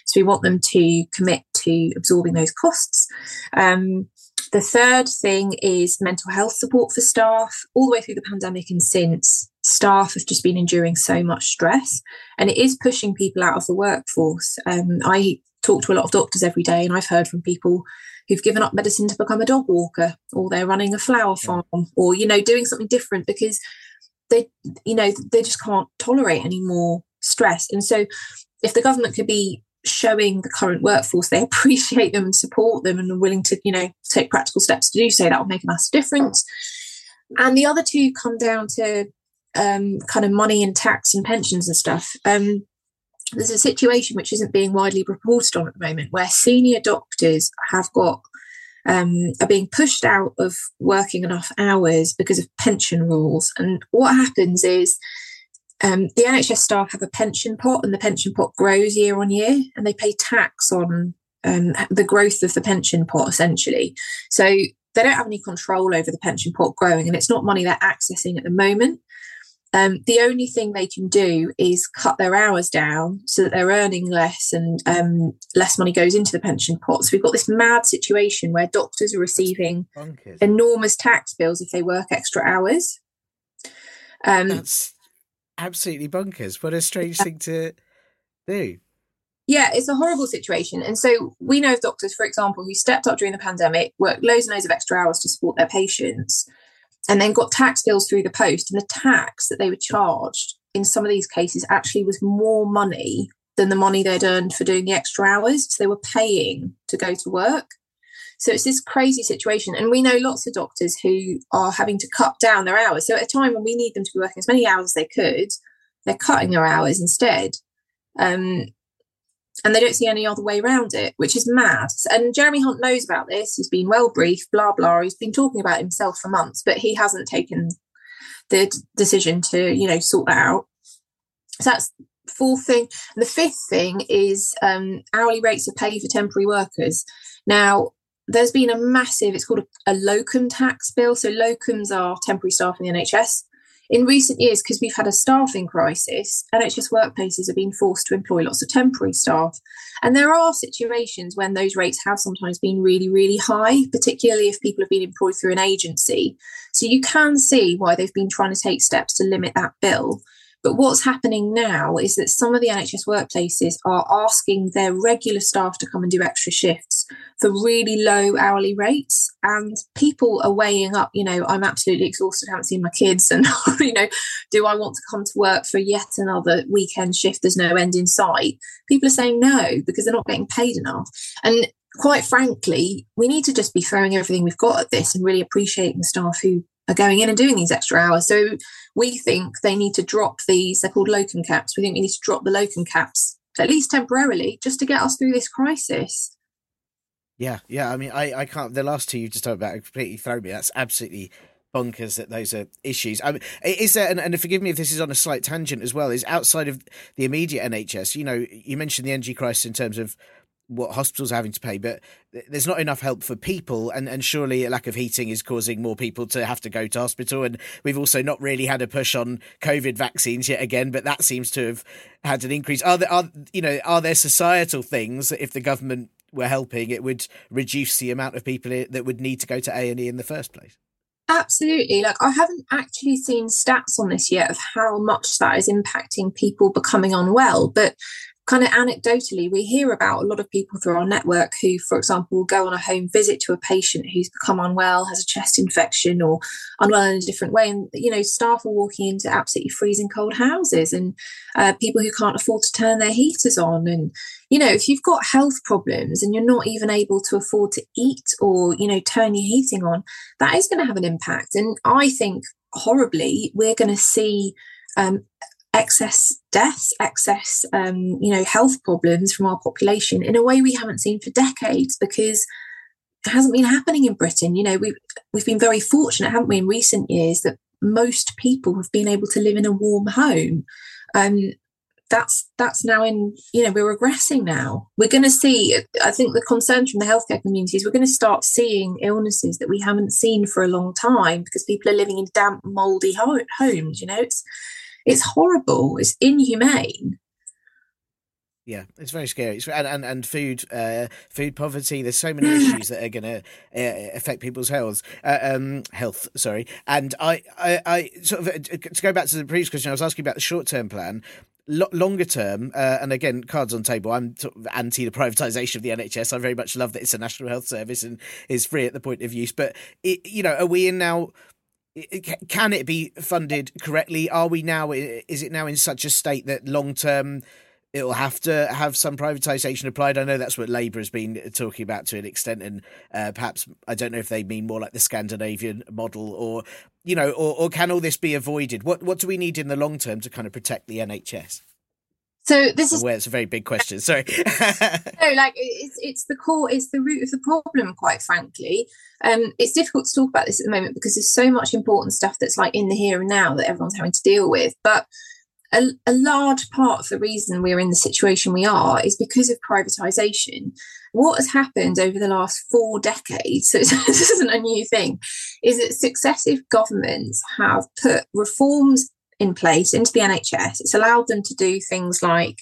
So we want them to commit to absorbing those costs. Um, the third thing is mental health support for staff. All the way through the pandemic and since, staff have just been enduring so much stress, and it is pushing people out of the workforce. Um, I talk to a lot of doctors every day, and I've heard from people who've given up medicine to become a dog walker, or they're running a flower farm, or you know, doing something different because they, you know, they just can't tolerate any more stress. And so, if the government could be showing the current workforce they [LAUGHS] appreciate them and support them and are willing to, you know, take practical steps to do so, that will make a massive difference. And the other two come down to um, kind of money and tax and pensions and stuff. Um, there's a situation which isn't being widely reported on at the moment where senior doctors have got um, are being pushed out of working enough hours because of pension rules. And what happens is um, the NHS staff have a pension pot, and the pension pot grows year on year, and they pay tax on um, the growth of the pension pot essentially. So they don't have any control over the pension pot growing, and it's not money they're accessing at the moment. Um, the only thing they can do is cut their hours down so that they're earning less and um, less money goes into the pension pot. So we've got this mad situation where doctors are receiving Bonkers. enormous tax bills if they work extra hours. Um, That's absolutely bonkers. What a strange thing to do. Yeah, it's a horrible situation. And so we know of doctors, for example, who stepped up during the pandemic, worked loads and loads of extra hours to support their patients, and then got tax bills through the post. And the tax that they were charged in some of these cases actually was more money than the money they'd earned for doing the extra hours. So they were paying to go to work. So it's this crazy situation. And we know lots of doctors who are having to cut down their hours. So at a time when we need them to be working as many hours as they could, they're cutting their hours instead. Um, and they don't see any other way around it, which is mad. And Jeremy Hunt knows about this. He's been well briefed, blah, blah. He's been talking about himself for months, but he hasn't taken the d- decision to, you know, sort that out. So that's fourth thing. And the fifth thing is um, hourly rates of pay for temporary workers. Now, there's been a massive, it's called a, a locum tax bill. So locums are temporary staff in the NHS in recent years, because we've had a staffing crisis, NHS workplaces have been forced to employ lots of temporary staff. And there are situations when those rates have sometimes been really, really high, particularly if people have been employed through an agency. So you can see why they've been trying to take steps to limit that bill. But what's happening now is that some of the NHS workplaces are asking their regular staff to come and do extra shifts for really low hourly rates. And people are weighing up, you know, I'm absolutely exhausted, I haven't seen my kids. [LAUGHS] And, you know, do I want to come to work for yet another weekend shift? There's no end in sight. People are saying no because they're not getting paid enough. And quite frankly, we need to just be throwing everything we've got at this and really appreciating the staff who are going in and doing these extra hours. So we think they need to drop these, they're called locum caps. We think we need to drop the locum caps, at least temporarily, just to get us through this crisis. Yeah, yeah. I mean, I, I can't. The last two you just talked about completely throw me. That's absolutely bonkers that those are issues. I mean, is there, and, and forgive me if this is on a slight tangent as well, is outside of the immediate NHS, you know, you mentioned the energy crisis in terms of what hospitals are having to pay, but there's not enough help for people, and, and surely a lack of heating is causing more people to have to go to hospital. And we've also not really had a push on COVID vaccines yet again, but that seems to have had an increase. Are there, are you know, are there societal things that if the government were helping, it would reduce the amount of people that would need to go to A and E in the first place? Absolutely. Like, I haven't actually seen stats on this yet of how much that is impacting people becoming unwell, but kind of anecdotally, we hear about a lot of people through our network who, for example, go on a home visit to a patient who's become unwell, has a chest infection, or unwell in a different way. And, you know, staff are walking into absolutely freezing cold houses and uh, people who can't afford to turn their heaters on. And, you know, if you've got health problems and you're not even able to afford to eat or, you know, turn your heating on, that is going to have an impact. And I think horribly, we're going to see um, excess deaths, excess, um, you know, health problems from our population in a way we haven't seen for decades because it hasn't been happening in Britain. You know, we've we've been very fortunate, haven't we, in recent years that most people have been able to live in a warm home. Um, that's that's now in you know we're regressing now we're going to see i think the concern from the healthcare community is we're going to start seeing illnesses that we haven't seen for a long time because people are living in damp moldy ho- homes you know it's it's horrible. It's inhumane. Yeah, it's very scary. It's, and, and and food uh, food poverty. There's so many issues [SIGHS] that are going to uh, affect people's health. Uh, um, health, sorry. And I, I, I sort of uh, to go back to the previous question, I was asking about the short term plan. longer term, uh, and again, cards on table. I'm sort of anti the privatisation of the NHS. I very much love that it's a national health service and is free at the point of use. But it, you know, are we in now? Can it be funded correctly? Are we now? Is it now in such a state that long term it'll have to have some privatisation applied? I know that's what Labour has been talking about to an extent, and uh, perhaps I don't know if they mean more like the Scandinavian model, or you know, or, or can all this be avoided? What what do we need in the long term to kind of protect the NHS? So this is where it's a very big question. Sorry. [LAUGHS] no, like it's it's the core, it's the root of the problem. Quite frankly, um, it's difficult to talk about this at the moment because there's so much important stuff that's like in the here and now that everyone's having to deal with. But a, a large part of the reason we're in the situation we are is because of privatisation. What has happened over the last four decades, [LAUGHS] so this isn't a new thing, is that successive governments have put reforms in place into the NHS. It's allowed them to do things like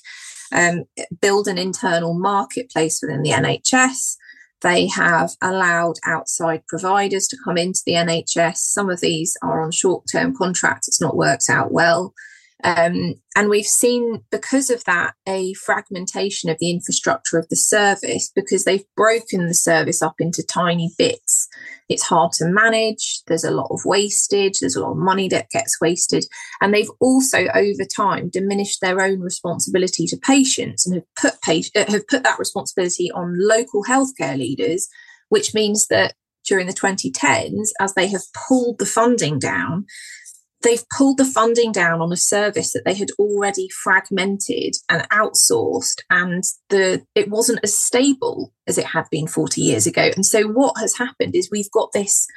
um, build an internal marketplace within the NHS. They have allowed outside providers to come into the NHS. Some of these are on short term contracts. It's not worked out well. Um, and we've seen, because of that, a fragmentation of the infrastructure of the service because they've broken the service up into tiny bits. It's hard to manage, there's a lot of wastage, there's a lot of money that gets wasted. And they've also, over time, diminished their own responsibility to patients and have put, uh, have put that responsibility on local healthcare leaders, which means that during the 2010s, as they have pulled the funding down, they've pulled the funding down on a service that they had already fragmented and outsourced and the it wasn't as stable as it had been 40 years ago. And so what has happened is we've got this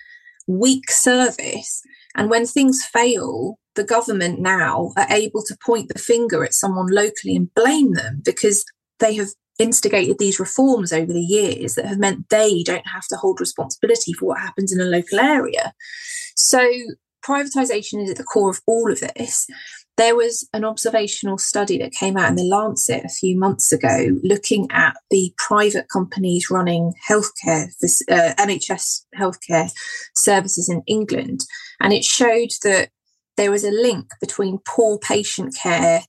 weak service and when things fail the government now are able to point the finger at someone locally and blame them because they have instigated these reforms over the years that have meant they don't have to hold responsibility for what happens in a local area. So privatization is at the core of all of this. There was an observational study that came out in the Lancet a few months ago looking at the private companies running healthcare, uh, NHS healthcare services in England. And it showed that there was a link between poor patient care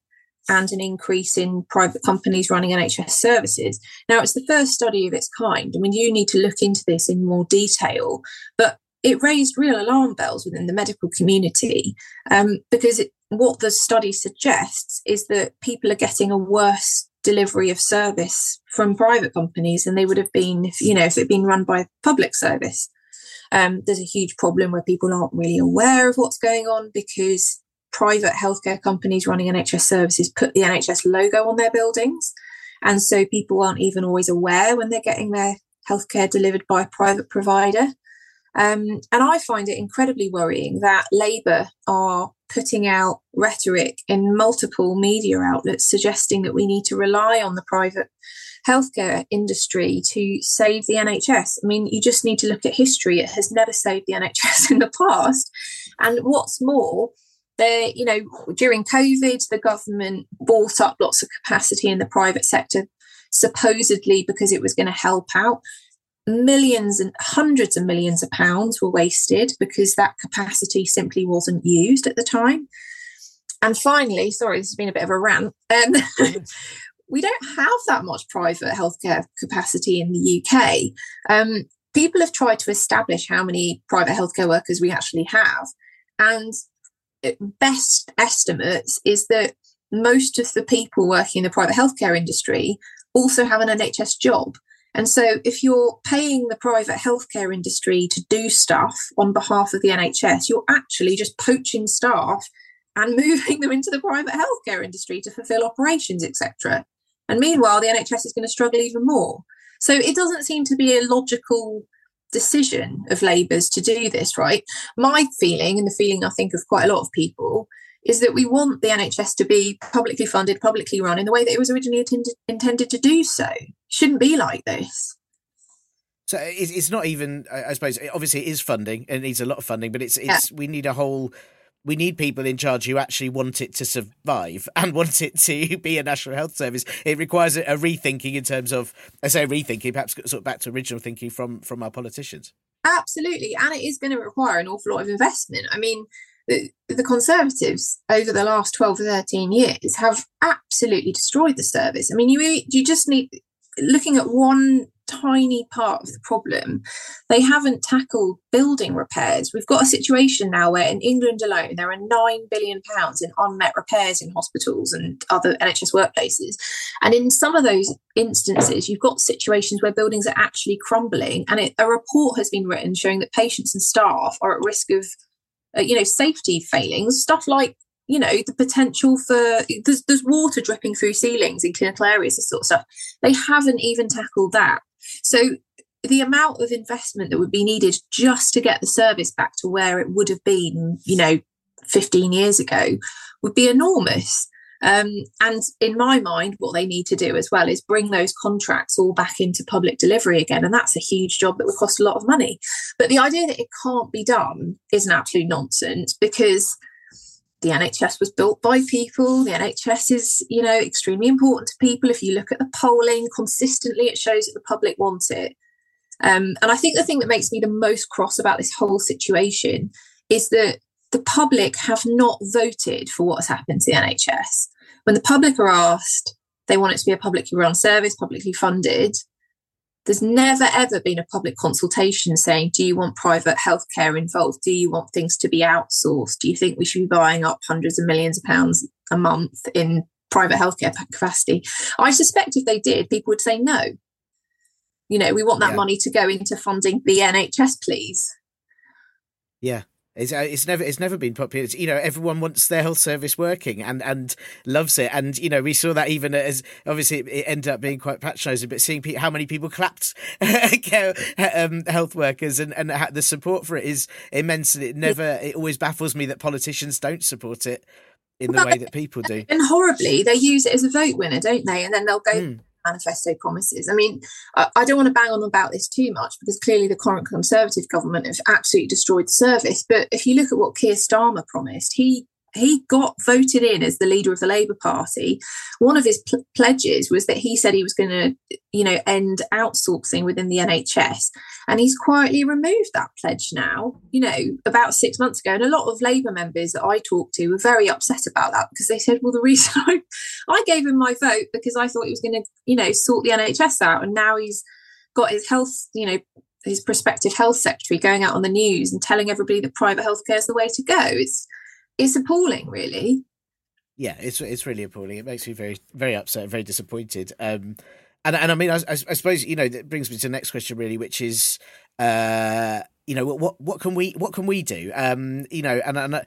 and an increase in private companies running NHS services. Now, it's the first study of its kind. I mean, you need to look into this in more detail, but it raised real alarm bells within the medical community um, because it, what the study suggests is that people are getting a worse delivery of service from private companies than they would have been if you know if it had been run by public service. Um, there's a huge problem where people aren't really aware of what's going on because private healthcare companies running NHS services put the NHS logo on their buildings. And so people aren't even always aware when they're getting their healthcare delivered by a private provider. Um, and I find it incredibly worrying that Labour are putting out rhetoric in multiple media outlets suggesting that we need to rely on the private healthcare industry to save the NHS. I mean, you just need to look at history. It has never saved the NHS [LAUGHS] in the past. And what's more, there, you know, during COVID, the government bought up lots of capacity in the private sector, supposedly because it was going to help out millions and hundreds of millions of pounds were wasted because that capacity simply wasn't used at the time. And finally, sorry, this has been a bit of a rant. Um, [LAUGHS] we don't have that much private healthcare capacity in the UK. Um, people have tried to establish how many private healthcare workers we actually have. And best estimates is that most of the people working in the private healthcare industry also have an NHS job. And so, if you're paying the private healthcare industry to do stuff on behalf of the NHS, you're actually just poaching staff and [LAUGHS] moving them into the private healthcare industry to fulfill operations, etc. And meanwhile, the NHS is going to struggle even more. So, it doesn't seem to be a logical decision of Labour's to do this, right? My feeling, and the feeling I think of quite a lot of people, is that we want the NHS to be publicly funded, publicly run in the way that it was originally intended, intended to do so. Shouldn't be like this. So uh, it's not even, I suppose, obviously it is funding and it needs a lot of funding, but it's, it's, yeah. we need a whole, we need people in charge who actually want it to survive [LAUGHS] and want it to be a national health service. It requires a, a rethinking in terms of, I say rethinking, perhaps sort of back to original thinking from from our politicians. Absolutely, and it is going to require an awful lot of investment. I mean, the, the Conservatives over the last 12 or 13 years have absolutely destroyed the service. I mean, you, you just need, looking at one tiny part of the problem, they haven't tackled building repairs. We've got a situation now where in England alone, there are £9 billion in unmet repairs in hospitals and other NHS workplaces. And in some of those instances, you've got situations where buildings are actually crumbling. And it, a report has been written showing that patients and staff are at risk of uh, you know, safety failings, stuff like you know the potential for there's, there's water dripping through ceilings in clinical areas this sort of stuff they haven't even tackled that so the amount of investment that would be needed just to get the service back to where it would have been you know 15 years ago would be enormous um, and in my mind, what they need to do as well is bring those contracts all back into public delivery again. And that's a huge job that would cost a lot of money. But the idea that it can't be done is an absolute nonsense because the NHS was built by people. The NHS is, you know, extremely important to people. If you look at the polling consistently, it shows that the public want it. Um, and I think the thing that makes me the most cross about this whole situation is that the public have not voted for what has happened to the NHS. When the public are asked, they want it to be a publicly run service, publicly funded. There's never ever been a public consultation saying, Do you want private healthcare involved? Do you want things to be outsourced? Do you think we should be buying up hundreds of millions of pounds a month in private healthcare capacity? I suspect if they did, people would say no. You know, we want that yeah. money to go into funding the NHS, please. Yeah, It's, uh, it's never it's never been popular. It's, you know, everyone wants their health service working and, and loves it. And you know, we saw that even as obviously it, ended up being quite patronising, but seeing how many people clapped [LAUGHS] um, health workers and, and the support for it is immense. And it never it always baffles me that politicians don't support it in the way that people do. And horribly, they use it as a vote winner, don't they? And then they'll go mm manifesto promises. I mean, I, don't want to bang on about this too much because clearly the current Conservative government have absolutely destroyed the service. But if you look at what Keir Starmer promised, he he got voted in as the leader of the Labour Party. One of his pl- pledges was that he said he was going to, you know, end outsourcing within the NHS, and he's quietly removed that pledge now. You know, about six months ago, and a lot of Labour members that I talked to were very upset about that because they said, "Well, the reason [LAUGHS] I, I gave him my vote because I thought he was going to, you know, sort the NHS out, and now he's got his health, you know." His prospective health secretary going out on the news and telling everybody that private healthcare is the way to go. It's it's appalling, really. Yeah, it's it's really appalling. It makes me very very upset, very disappointed. Um, and and I mean, I, I, suppose you know that brings me to the next question, really, which is, uh, you know, what what can we what can we do? Um, you know, and and. Uh,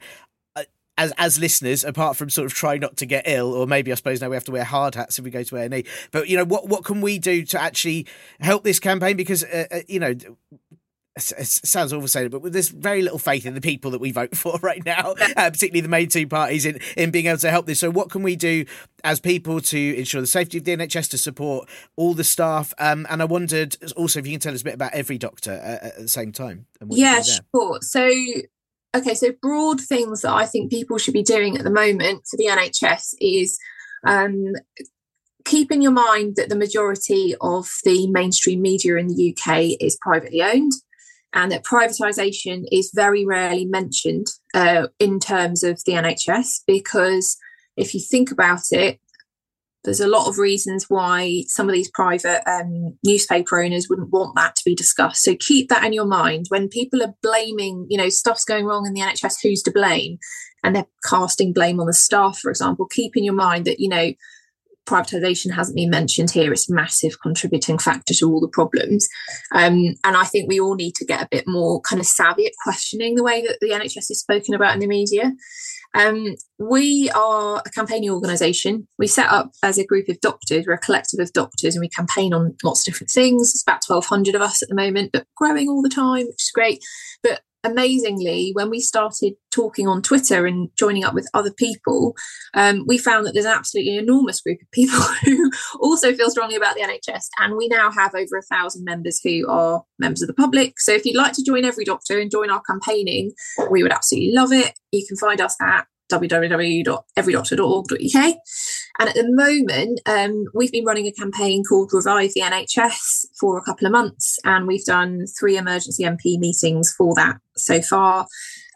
as as listeners, apart from sort of trying not to get ill, or maybe I suppose now we have to wear hard hats if we go to A and E. But you know, what what can we do to actually help this campaign? Because uh, uh you know, it sounds it, but there's very little faith in the people that we vote [LAUGHS] for right now, [LAUGHS] uh, particularly the main two parties in, in being able to help this. So, what can we do as people to ensure the safety of the NHS, to support all the staff? Um, and I wondered also if you can tell us a bit about every doctor uh, at the same time. Yeah, sure. So, okay, so broad things that I think people should be doing at the moment for the NHS is um, keep in your mind that the majority of the mainstream media in the UK is privately owned and that privatisation is very rarely mentioned uh, in terms of the NHS because if you think about it, there's a lot of reasons why some of these private um, newspaper owners wouldn't want that to be discussed. So keep that in your mind when people are blaming, you know, stuff's going wrong in the NHS, who's to blame? And they're casting blame on the staff, for example. Keep in your mind that, you know, privatisation hasn't been mentioned here. It's a massive contributing factor to all the problems. Um, and I think we all need to get a bit more kind of savvy at questioning the way that the NHS is spoken about in the media. Um, we are a campaigning organisation. We set up as a group of doctors. We're a collective of doctors, and we campaign on lots of different things. It's about twelve hundred of us at the moment, but growing all the time, which is great. But amazingly, when we started talking on Twitter and joining up with other people, um, we found that there's an absolutely enormous group of people [LAUGHS] who also feel strongly about the NHS. And we now have over a thousand members who are members of the public. So if you'd like to join Every Doctor and join our campaigning, we would absolutely love it. You can find us at www.everydoctor.org.uk. And at the moment, um, we've been running a campaign called Revive the NHS for a couple of months, and we've done three emergency MP meetings for that so far.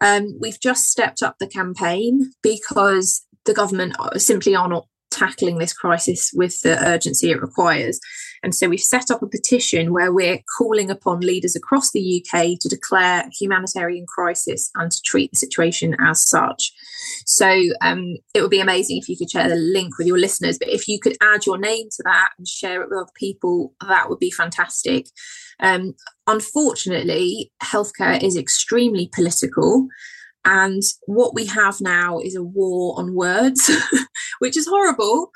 Um, we've just stepped up the campaign because the government simply are not tackling this crisis with the urgency it requires. And so we've set up a petition where we're calling upon leaders across the UK to declare humanitarian crisis and to treat the situation as such. So um, it would be amazing if you could share the link with your listeners. But if you could add your name to that and share it with other people, that would be fantastic. Um, unfortunately, healthcare is extremely political. And what we have now is a war on words, [LAUGHS] which is horrible.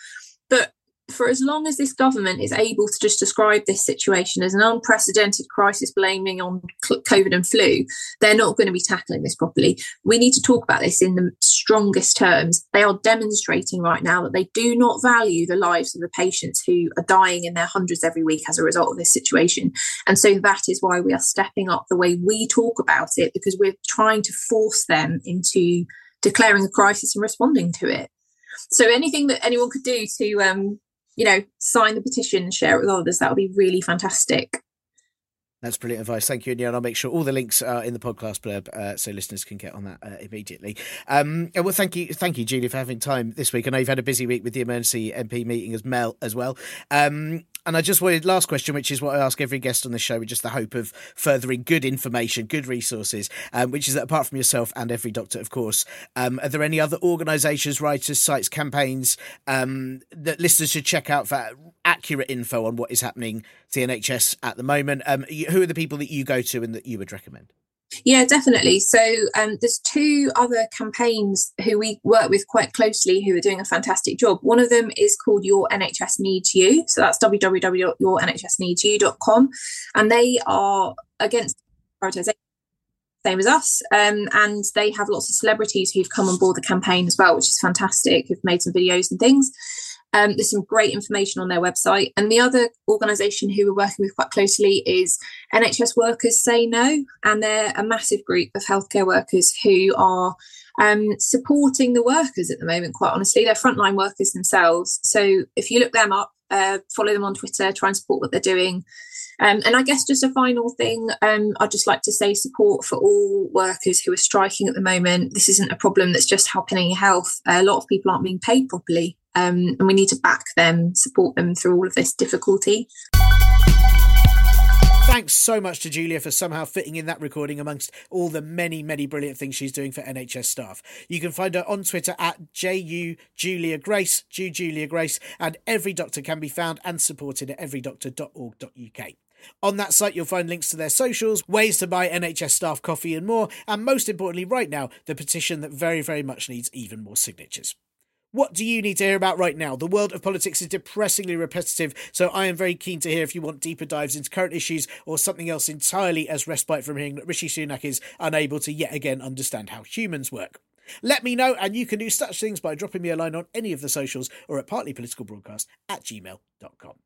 But for as long as this government is able to just describe this situation as an unprecedented crisis blaming on COVID and flu, they're not going to be tackling this properly. We need to talk about this in the strongest terms. They are demonstrating right now that they do not value the lives of the patients who are dying in their hundreds every week as a result of this situation. And so that is why we are stepping up the way we talk about it, because we're trying to force them into declaring a crisis and responding to it. So anything that anyone could do to um, you know, sign the petition, share it with others. That would be really fantastic. That's brilliant advice. Thank you, and I'll make sure all the links are in the podcast blurb uh, so listeners can get on that uh, immediately. Um, well, thank you, thank you, Julie, for having time this week. I know you've had a busy week with the emergency MP meeting as Mel as well. Um, and I just wanted last question, which is what I ask every guest on the show, with just the hope of furthering good information, good resources, um, which is that apart from yourself and every doctor, of course, um, are there any other organisations, writers, sites, campaigns um, that listeners should check out for accurate info on what is happening to the NHS at the moment? Um, who are the people that you go to and that you would recommend? Yeah, definitely. So um, there's two other campaigns who we work with quite closely who are doing a fantastic job. One of them is called Your NHS Needs You. So that's www.yournhsneedsyou.com. And they are against privatisation, same as us. Um, and they have lots of celebrities who've come on board the campaign as well, which is fantastic, who've made some videos and things. Um, there's some great information on their website. And the other organisation who we're working with quite closely is NHS Workers Say No. And they're a massive group of healthcare workers who are um, supporting the workers at the moment, quite honestly. They're frontline workers themselves. So if you look them up, uh, follow them on Twitter, try and support what they're doing. Um, and I guess just a final thing, um, I'd just like to say support for all workers who are striking at the moment. This isn't a problem that's just happening in health. a lot of people aren't being paid properly, um, and we need to back them, support them through all of this difficulty. Thanks so much to Julia for somehow fitting in that recording amongst all the many, many brilliant things she's doing for NHS staff. You can find her on Twitter at JU Julia Grace, Ju Julia Grace, and every doctor can be found and supported at everydoctor.org.uk. On that site, you'll find links to their socials, ways to buy NHS staff coffee, and more. And most importantly, right now, the petition that very, very much needs even more signatures. What do you need to hear about right now? The world of politics is depressingly repetitive, so I am very keen to hear if you want deeper dives into current issues or something else entirely as respite from hearing that Rishi Sunak is unable to yet again understand how humans work. Let me know, and you can do such things by dropping me a line on any of the socials or at partlypoliticalbroadcast at gmail.com.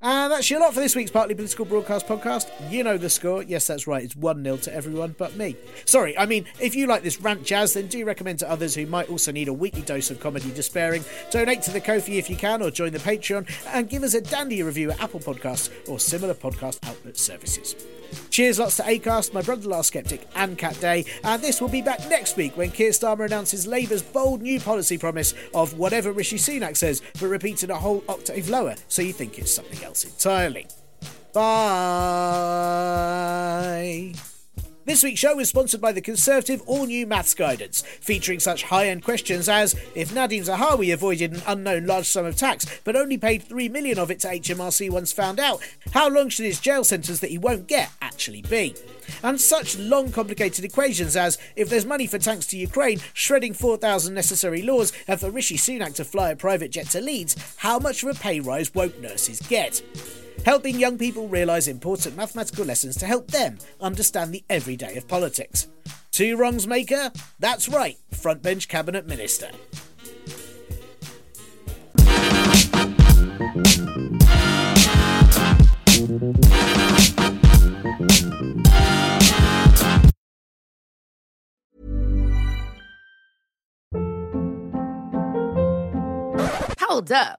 And that's your lot for this week's Partly Political Broadcast podcast. You know the score. Yes, that's right. It's 1 0 to everyone but me. Sorry, I mean, if you like this rant jazz, then do recommend to others who might also need a weekly dose of comedy despairing. Donate to the Ko-fi if you can, or join the Patreon, and give us a dandy review at Apple Podcasts or similar podcast outlet services. Cheers lots to Acast, my brother Last Skeptic, and Cat Day. And this will be back next week when Keir Starmer announces Labour's bold new policy promise of whatever Rishi Sunak says, but repeated a whole octave lower, so you think it's something else entirely. Bye. This week's show is sponsored by the Conservative All New Maths Guidance, featuring such high end questions as if Nadhim Zahawi avoided an unknown large sum of tax but only paid 3 million of it to HMRC once found out, how long should his jail sentence that he won't get actually be? And such long complicated equations as if there's money for tanks to Ukraine, shredding 4,000 necessary laws, and for Rishi Sunak to fly a private jet to Leeds, how much of a pay rise won't nurses get? Helping young people realise important mathematical lessons to help them understand the everyday of politics. Two wrongs maker? That's right, frontbench cabinet minister. Hold up.